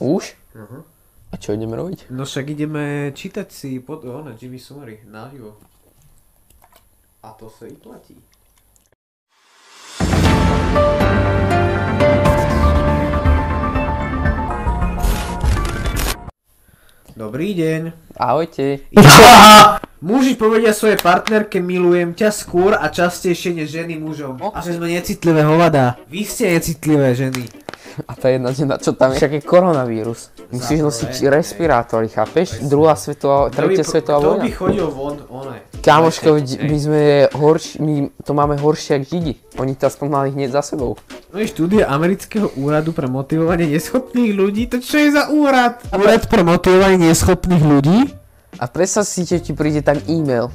Už? Uh-huh. A čo ideme robiť? No však ideme čítať si pod, ono, Jimmy Summary naživo. A to sa vyplatí. Dobrý deň. Ahojte. Muži povedia svojej partnerke milujem ťa skôr a častejšie než ženy mužom. A že sme necitlivé hovadá. Vy ste necitlivé ženy. A tá jedna žena, čo tam je? Však je koronavírus. Musíš Za nosiť prvé. respirátory, chápeš? Druhá svetová, tretia svetová Kto by vojna. chodil von, one? Kámoško, my sme horší, my to máme horšie ako Židi. Oni to aspoň mali hneď za sebou. No je štúdia amerického úradu pre motivovanie neschopných ľudí. To čo je za úrad? Úrad pre motivovanie neschopných ľudí? A predstav si, že ti príde tak e-mail.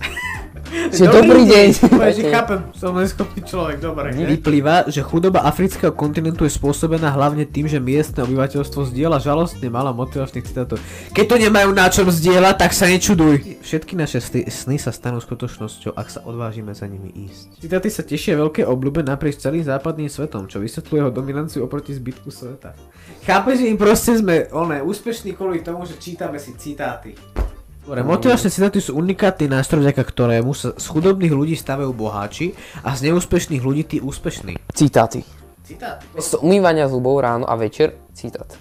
Že dobrý deň. Povedz, že chápem, som neschopný človek, dobre. Vyplýva, že chudoba afrického kontinentu je spôsobená hlavne tým, že miestne obyvateľstvo zdieľa žalostne málo motivačných citátov. Keď to nemajú na čom zdieľať, tak sa nečuduj. Všetky naše sny, sny sa stanú skutočnosťou, ak sa odvážime za nimi ísť. Citáty sa tešia veľké obľúbe naprieč celým západným svetom, čo vysvetľuje jeho dominanciu oproti zbytku sveta. Chápeš, že im proste sme, oné, úspešní kvôli tomu, že čítame si citáty. Dobre, motivačné citáty sú unikátny nástroj, vďaka ktorému sa z chudobných ľudí stavajú boháči a z neúspešných ľudí tí úspešní. Citáty. Citáty. Miesto umývania zubov ráno a večer, citát.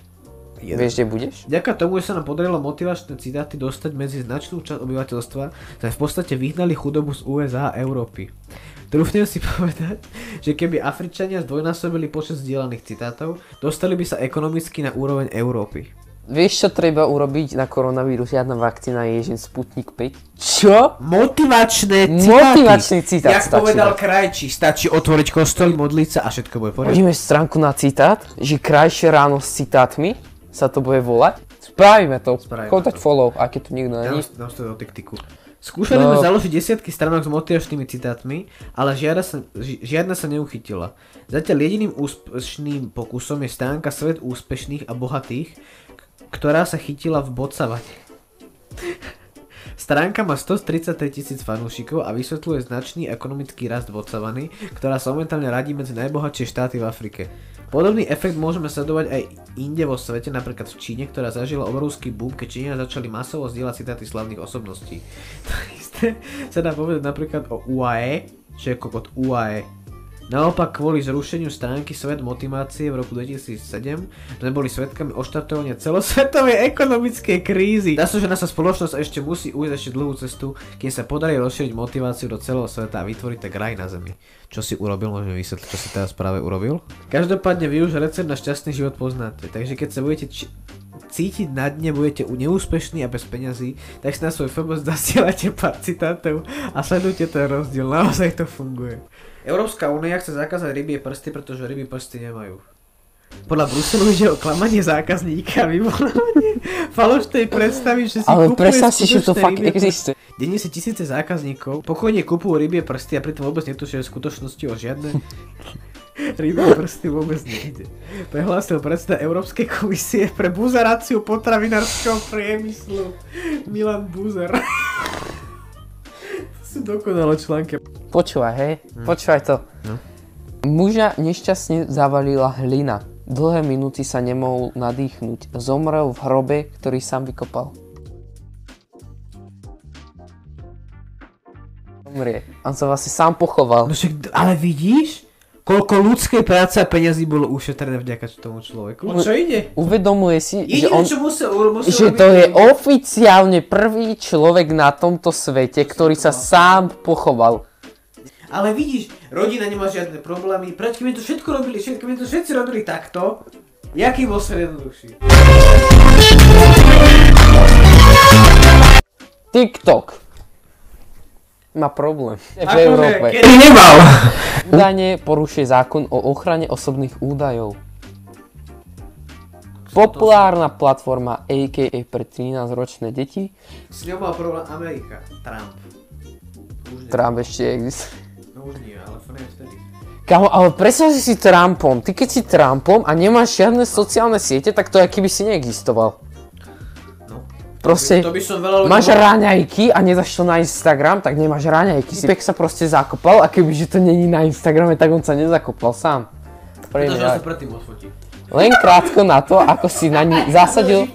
Vieš, kde budeš? Vďaka tomu, že sa nám podarilo motivačné citáty dostať medzi značnú časť obyvateľstva, sme v podstate vyhnali chudobu z USA a Európy. Trúfnem si povedať, že keby Afričania zdvojnásobili počet zdieľaných citátov, dostali by sa ekonomicky na úroveň Európy. Vieš, čo treba urobiť na koronavírus? Žiadna vakcína je, že Sputnik 5. Čo? Motivačné citáty. Motivačný citát Jak stačí povedal dať. krajčí, stačí otvoriť kostol, modliť sa a všetko bude v poriadku. Hodíme stránku na citát, že krajšie ráno s citátmi sa to bude volať. Spravíme to. Spravíme to. follow, a keď tu nikto není. dám to do tiktiku. Skúšali No. sme založiť desiatky stránok s motivačnými citátmi, ale žiadna sa, ži- žiadna sa neuchytila. Zatiaľ jediným úspešným pokusom je stránka Svet úspešných a bohatých, ktorá sa chytila v bocavate. Stránka má 133 tisíc fanúšikov a vysvetľuje značný ekonomický rast Botsavany, ktorá sa momentálne radí medzi najbohatšie štáty v Afrike. Podobný efekt môžeme sledovať aj inde vo svete, napríklad v Číne, ktorá zažila obrovský boom, keď Číňania začali masovo zdieľať citáty slavných osobností. To isté sa dá povedať napríklad o UAE, čo je kokot UAE. Naopak kvôli zrušeniu stránky Svet motivácie v roku 2007 sme boli svetkami oštartovania celosvetovej ekonomickej krízy. Dá sa, že naša spoločnosť ešte musí ujsť ešte dlhú cestu, kým sa podarí rozšíriť motiváciu do celého sveta a vytvoriť tak raj na zemi. Čo si urobil, môžeme vysvetliť, čo si teraz práve urobil? Každopádne vy už recept na šťastný život poznáte, takže keď sa budete či- cítiť na dne, budete u neúspešní a bez peňazí, tak si na svoj FB zasielate pár citátov a sledujte ten rozdiel, naozaj to funguje. Európska únia chce zakázať rybie prsty, pretože ryby prsty nemajú. Podľa Bruselu ide o klamanie zákazníka vyvolávanie falošnej predstavy, že si Ale predstav si, že to fakt rybie existuje. Denne si tisíce zákazníkov pokojne kupujú rybie prsty a pritom vôbec netušia, v skutočnosti o žiadne rybie prsty vôbec nejde. Prehlásil predseda Európskej komisie pre buzeráciu potravinárskeho priemyslu Milan Buzer. to sú dokonalé články. Počúvaj, hej, počúvaj to. No. Muža nešťastne zavalila hlina. Dlhé minúty sa nemohol nadýchnuť. Zomrel v hrobe, ktorý sám vykopal. Zomrie. On sa vlastne sám pochoval. No však, ale vidíš? Koľko ľudskej práce a peniazy bolo ušetrené vďaka tomu človeku. O čo ide? Uvedomuje si, že, Jediné, on, čo musel, musel že to je oficiálne prvý človek na tomto svete, ktorý sa sám pochoval. Ale vidíš, rodina nemá žiadne problémy, prečo keby to všetko robili, všetko keby to všetci robili takto, jaký bol svet jednoduchší? TikTok má problém v Akože, Európe. kedy nemal? Údajne porušuje zákon o ochrane osobných údajov. Populárna platforma AKA pre 13-ročné deti, S ňou mal problém Amerika, Trump. Trump ešte existuje. Už nie, ale nie vtedy. Kamo, ale predstav si si Trumpom. Ty keď si Trumpom a nemáš žiadne sociálne siete, tak to je, keby si neexistoval. No. Proste To by som veľa ľudí... máš raňajky a nedáš to na Instagram, tak nemáš raňajky. Typek sa proste zakopal a kebyže to není na Instagrame, tak on sa nezakopal sám. Pretože on sa predtým odfotí. Len krátko na to, ako si na ňu zasadil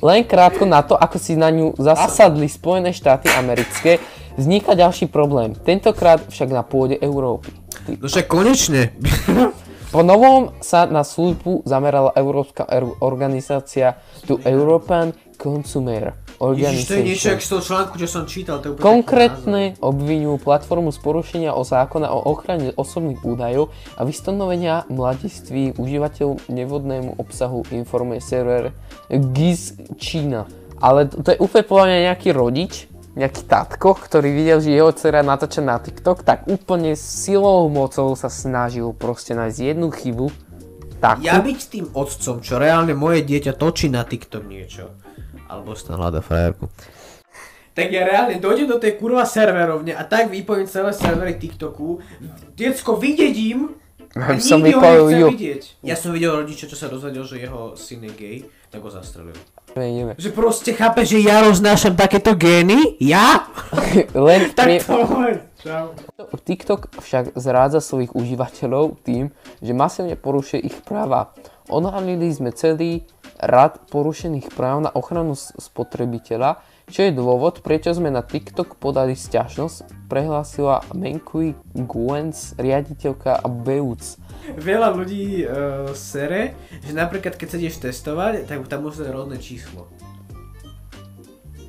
len krátko na to, ako si na ňu zasadli Spojené štáty americké, vzniká ďalší problém. Tentokrát však na pôde Európy. No však konečne. Po novom sa na službu zamerala Európska er- organizácia The European Consumer Ježiš, to je niečo, Organization. jak z toho článku, čo som čítal. To Konkrétne obvinujú platformu z porušenia o zákona o ochrane osobných údajov a vystanovenia mladiství užívateľov nevodnému obsahu, informuje server Giz Čína. Ale to to je úplne podľa mňa nejaký rodič, nejaký tatko, ktorý videl, že jeho dcera natáča na TikTok, tak úplne silou mocou sa snažil proste nájsť jednu chybu, takú, Ja byť tým otcom, čo reálne moje dieťa točí na TikTok niečo. Alebo sa hľada frajerku. Tak ja reálne dojdem do tej kurva serverovne a tak vypojím celé servery TikToku. Diecko vydedím a Aby som nechcem ju. vidieť. Ja som videl rodiča, čo sa dozvedel, že jeho syn je gay, tak ho zastrelil. Neviem. Že proste chápe, že ja roznášam takéto gény? Ja? Len Tak prie... to len. Čau. TikTok však zrádza svojich užívateľov tým, že masívne porušuje ich práva. Odhalili sme celý rad porušených práv na ochranu spotrebiteľa, čo je dôvod, prečo sme na TikTok podali sťažnosť, prehlásila Menkui Guens, riaditeľka BEUC. Veľa ľudí uh, sere, že napríklad keď sa ideš testovať, tak tam musí rodné číslo.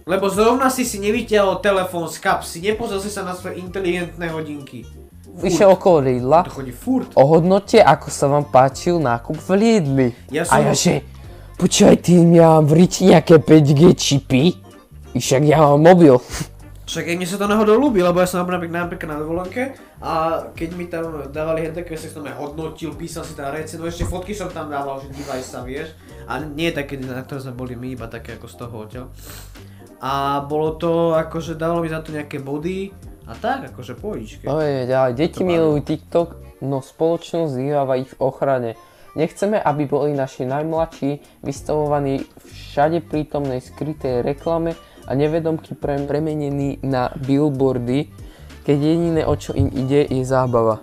Lebo zrovna si si nevytiahol telefón z kapsy, nepozrel si sa na svoje inteligentné hodinky. Išiel okolo Lidla, To chodí furt. ohodnote, ako sa vám páčil nákup v Lidli. Ja A som- ja že, počúvaj, ty ja v riči nejaké 5G čipy, však ja mám mobil. Však aj mne sa to náhodou ľúbi, lebo ja som napríklad, napríklad na dovolenke a keď mi tam dávali hen také, som aj hodnotil, písal si tam recenu, ešte fotky som tam dával, že dívaj sa, vieš. A nie také, na ktoré sme boli my, iba také ako z toho odtiaľ. A bolo to, akože dávalo mi za to nejaké body a tak, akože pohodičke. Ojej, ďalej, deti milujú TikTok, no spoločnosť zývava ich v ochrane. Nechceme, aby boli naši najmladší vystavovaní všade prítomnej skrytej reklame a nevedomky pre, premenení na billboardy, keď jediné o čo im ide je zábava.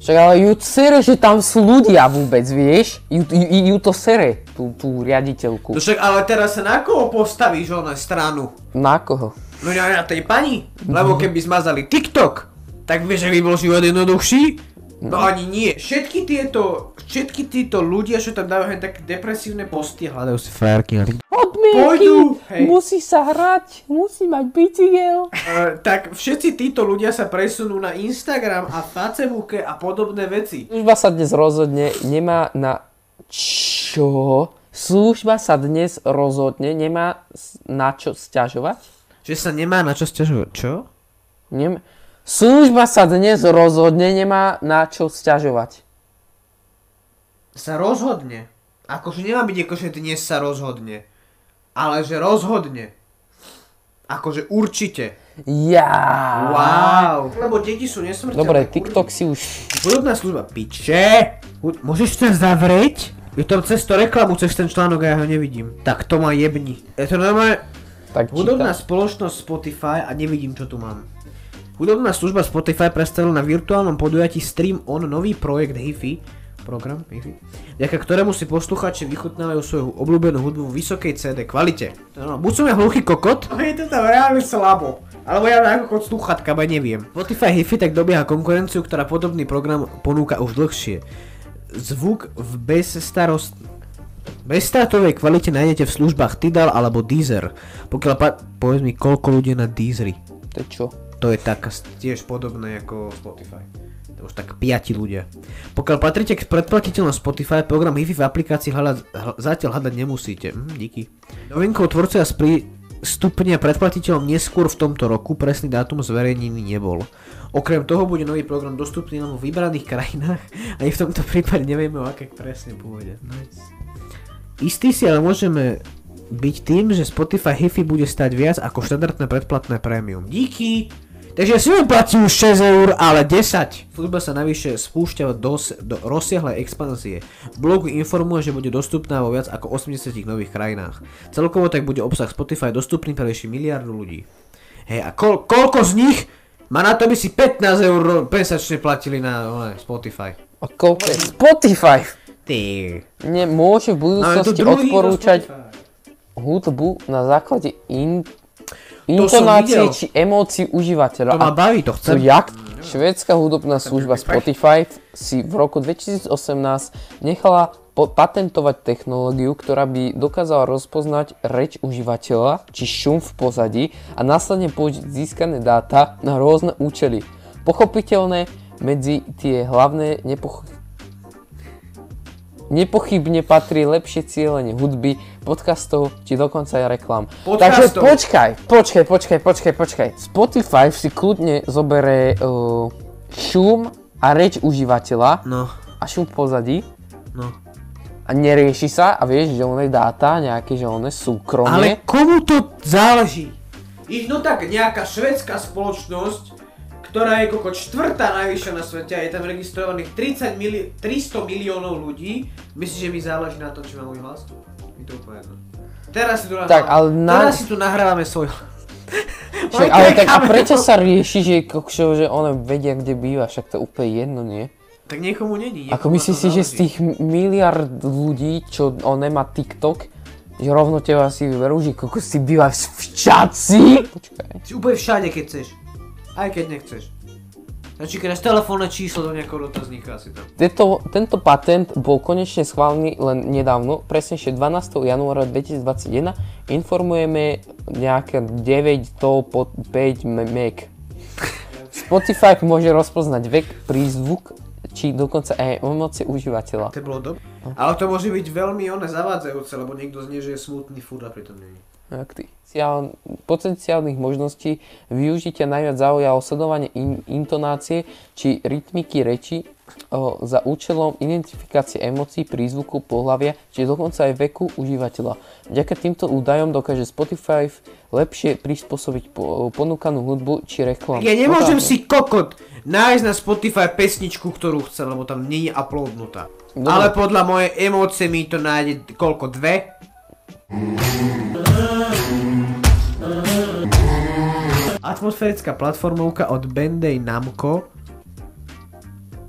Však ale ju sere, že tam sú ľudia vôbec, vieš? Ju, ju, ju to sere, tú, tú riaditeľku. No však ale teraz sa na koho postavíš ona stranu? Na koho? No na, na tej pani, lebo keby zmazali TikTok, tak vieš, že by bol život jednoduchší? No ani nie. Všetky tieto, všetky títo ľudia, čo tam dávajú také depresívne posty, hľadajú si frajerky na TikTok. Odmienky! Pôjdu, hej. Musí sa hrať, musí mať bicykel. Uh, tak všetci títo ľudia sa presunú na Instagram a Facebook a podobné veci. Služba sa dnes rozhodne nemá na... Čo? Služba sa dnes rozhodne nemá na čo sťažovať? Že sa nemá na čo sťažovať. Čo? Nem... Služba sa dnes rozhodne nemá na čo sťažovať. Sa rozhodne. Akože nemá byť ako, že dnes sa rozhodne. Ale že rozhodne. Akože určite. Ja. Wow. Lebo deti sú nesmrteľné. Dobre, kurvy. TikTok si už... Hudobná služba, piče! Môžeš to zavrieť? Je tam cez to reklamu, cez ten článok a ja ho nevidím. Tak to ma jebni. Je to normálne Tak hudobná čítam. spoločnosť Spotify a nevidím čo tu mám. Hudobná služba Spotify predstavila na virtuálnom podujatí Stream On nový projekt HiFi, program HiFi, vďaka ktorému si poslucháči vychutnávajú svoju obľúbenú hudbu v vysokej CD kvalite. No, buď som ja hluchý kokot, je to tam reálne slabo. Alebo ja ako kot sluchatka, ba neviem. Spotify HiFi tak dobieha konkurenciu, ktorá podobný program ponúka už dlhšie. Zvuk v bezstarost... Bezstátovej kvalite nájdete v službách Tidal alebo Deezer. Pokiaľ pa... Povedz mi, koľko ľudí na Deezeri. To je čo? To je tak tiež podobné ako Spotify. To už tak 5 ľudia. Pokiaľ patríte k predplatiteľom Spotify, program HiFi v aplikácii hľadať, hl- zatiaľ hľadať nemusíte. Hm, díky. Novinkou tvorcovia stupnia predplatiteľom neskôr v tomto roku, presný dátum zverejnený nebol. Okrem toho bude nový program dostupný len vo vybraných krajinách, ani v tomto prípade nevieme o aké presne pôjde. Nice. Istý si ale môžeme byť tým, že Spotify HiFi bude stať viac ako štandardné predplatné prémium. Díky! Takže si neplatí už 6 eur, ale 10. Služba sa navyše spúšťa do, do rozsiahlej expanzie. V blogu informuje, že bude dostupná vo viac ako 80 nových krajinách. Celkovo tak bude obsah Spotify dostupný pre vyššie miliardu ľudí. Hej, a kol, koľko z nich má na to, aby si 15 eur mesačne platili na one, Spotify? A koľko je Spotify? Ty Ty. Ne, môže v tu budúcnosti druhý odporúčať hudbu na základe in, intonácie či emócií užívateľa. To ma baví, to to chcem. jak? Švédska hudobná služba Spotify. Si v roku 2018 nechala po- patentovať technológiu, ktorá by dokázala rozpoznať reč užívateľa či šum v pozadí a následne použiť získané dáta na rôzne účely. Pochopiteľné medzi tie hlavné nepoch- Nepochybne patrí lepšie cieľenie hudby, podcastov či dokonca aj reklám. Takže Podcastov. počkaj, počkaj, počkaj, počkaj, počkaj. Spotify si kľudne zobere uh, šum a reč užívateľa No, a šum pozadí no. a nerieši sa a vieš, že oné dáta, nejaké, že oné súkromie. Ale komu to záleží? Ich no tak nejaká švedská spoločnosť, ktorá je koko štvrtá najvyššia na svete a je tam registrovaných 30 mili- 300 miliónov ľudí, myslíš, že mi záleží na tom, či má môj hlas? Mi to úplne jedno. Teraz si tu nahrávame, Tak, ale na- teraz si tu nahrávame svoj Však, ale tak a prečo sa rieši, že, kokšo, že one vedia, kde býva, však to je úplne jedno, nie? Tak niekomu není. Ako myslíš si, že z tých miliard ľudí, čo on nemá TikTok, že rovno teba si vyberú, že kokos si bývaš v Čaci? Počkaj. Si úplne všade, keď chceš. Aj keď nechceš. Dáš telefónne číslo do nejakého dotazníka asi tam. Tento, tento patent bol konečne schválený len nedávno, presnejšie 12. januára 2021. Informujeme nejaké 9 to pod 5 me- meg. Spotify môže rozpoznať vek, prízvuk, či dokonca aj emócie užívateľa. To bolo dobre. Ale to môže byť veľmi one zavádzajúce, lebo niekto znie, že je smutný furt a pritom nie. Jak ty. Ciál- Potenciálnych možností využitia najviac zaujalo sledovanie in- intonácie či rytmiky reči o, za účelom identifikácie emócií, prízvuku, pohlavia, či dokonca aj veku užívateľa. Vďaka týmto údajom dokáže Spotify lepšie prispôsobiť po- ponúkanú hudbu či reklamu. Ja nemôžem Otázne. si kokot nájsť na Spotify pesničku, ktorú chcem, lebo tam nie je uploadnutá. Dobre. Ale podľa mojej emócie mi to nájde koľko? Dve? Atmosférická platformovka od Bandai Namco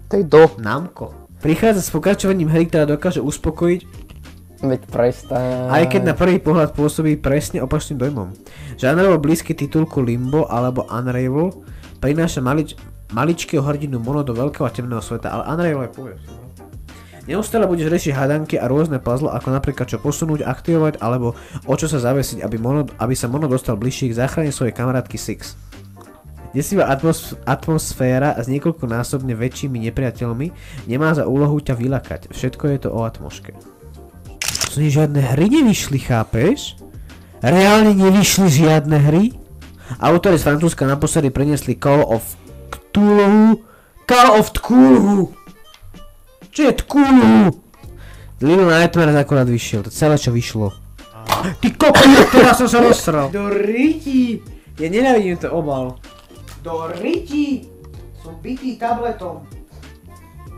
To je do. Namco prichádza s pokračovaním hry, ktorá dokáže uspokojiť Veď prestaň. Aj keď na prvý pohľad pôsobí presne opačným dojmom. Žánrovo blízky titulku Limbo alebo Unravel prináša malič, maličkého hrdinu Mono do veľkého a temného sveta, ale Unravel je povie. Neustále budeš riešiť hadanky a rôzne puzzle, ako napríklad čo posunúť, aktivovať, alebo o čo sa zavesiť, aby, mono, aby sa Mono dostal bližšie k záchrane svojej kamarátky Six. Desivá atmos- atmosféra s niekoľkonásobne väčšími nepriateľmi nemá za úlohu ťa vylakať. Všetko je to o atmoške. To žiadne hry nevyšli, chápeš? Reálne nevyšli žiadne hry? Autori z Francúzska naposledy preniesli Call of Cthulhu. Call of Cthulhu! Čo je Cthulhu? Little Nightmares akorát vyšiel, to celé čo vyšlo. Ty kokos, teraz som sa rozsral. Do riti! Ja nenávidím to obal. Do riti! Som bytý tabletom.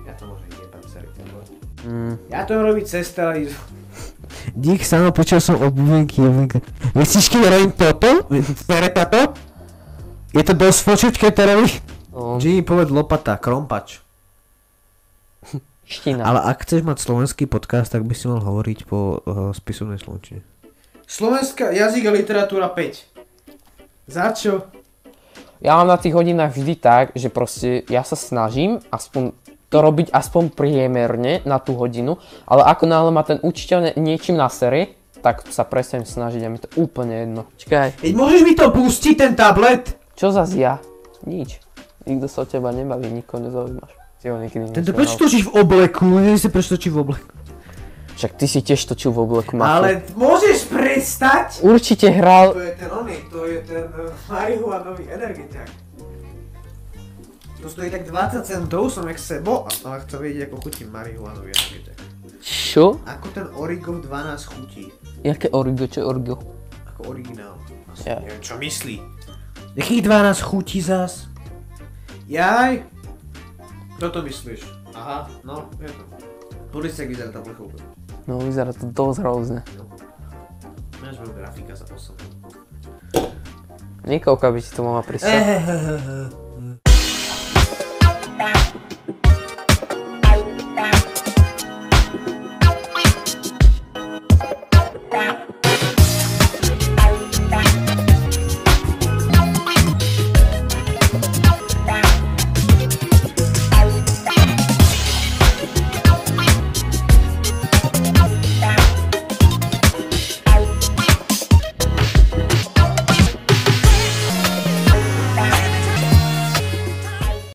Ja to môžem jebať celý tablet. Mm. Ja to robím cez televízor. Dík, samo počul som o bubenky, bubenky. Myslíš, keď robím toto? Pere toto? Je to dosť fočiť, keď to robí? No, Jimmy poved lopata, krompač. ština. Ale ak chceš mať slovenský podcast, tak by si mal hovoriť po uh, spisovnej slovenčine. Slovenská jazyk a literatúra 5. Za čo? Ja mám na tých hodinách vždy tak, že proste ja sa snažím aspoň to robiť aspoň priemerne na tú hodinu, ale ako náhle ma ten učiteľ niečím nasere, tak sa prestanem snažiť a mi to úplne jedno. Čakaj, Veď môžeš mi to pustiť, ten tablet? čo zas ja? Nič. Nikto sa o teba nebaví, nikoho nezaujímaš. Si ho niekedy Tento prečo točíš v obleku? Neviem si prečo točí v obleku. Však ty si tiež točil v obleku mafu. Ale môžeš prestať? Určite hral... To je ten oný, to je ten uh, marihuanový energetiak. To stojí tak 20 centov, som jak sebo, ale chcem vedieť, ako chutí marihuanový energetiak. Čo? Ako ten Origov 12 chutí. Jaké origo, čo je origo? Ako originál. Asi Ja. neviem, čo myslí. Jakých 12 chutí zas? Jaj. Toto myslíš? Aha, no, je to. Jak vyzerá tá plechovka. No vyzerá to dosť hrozne. Máš veľa grafika za poslednú. Niekoľko by si to mohla Eh. pristať.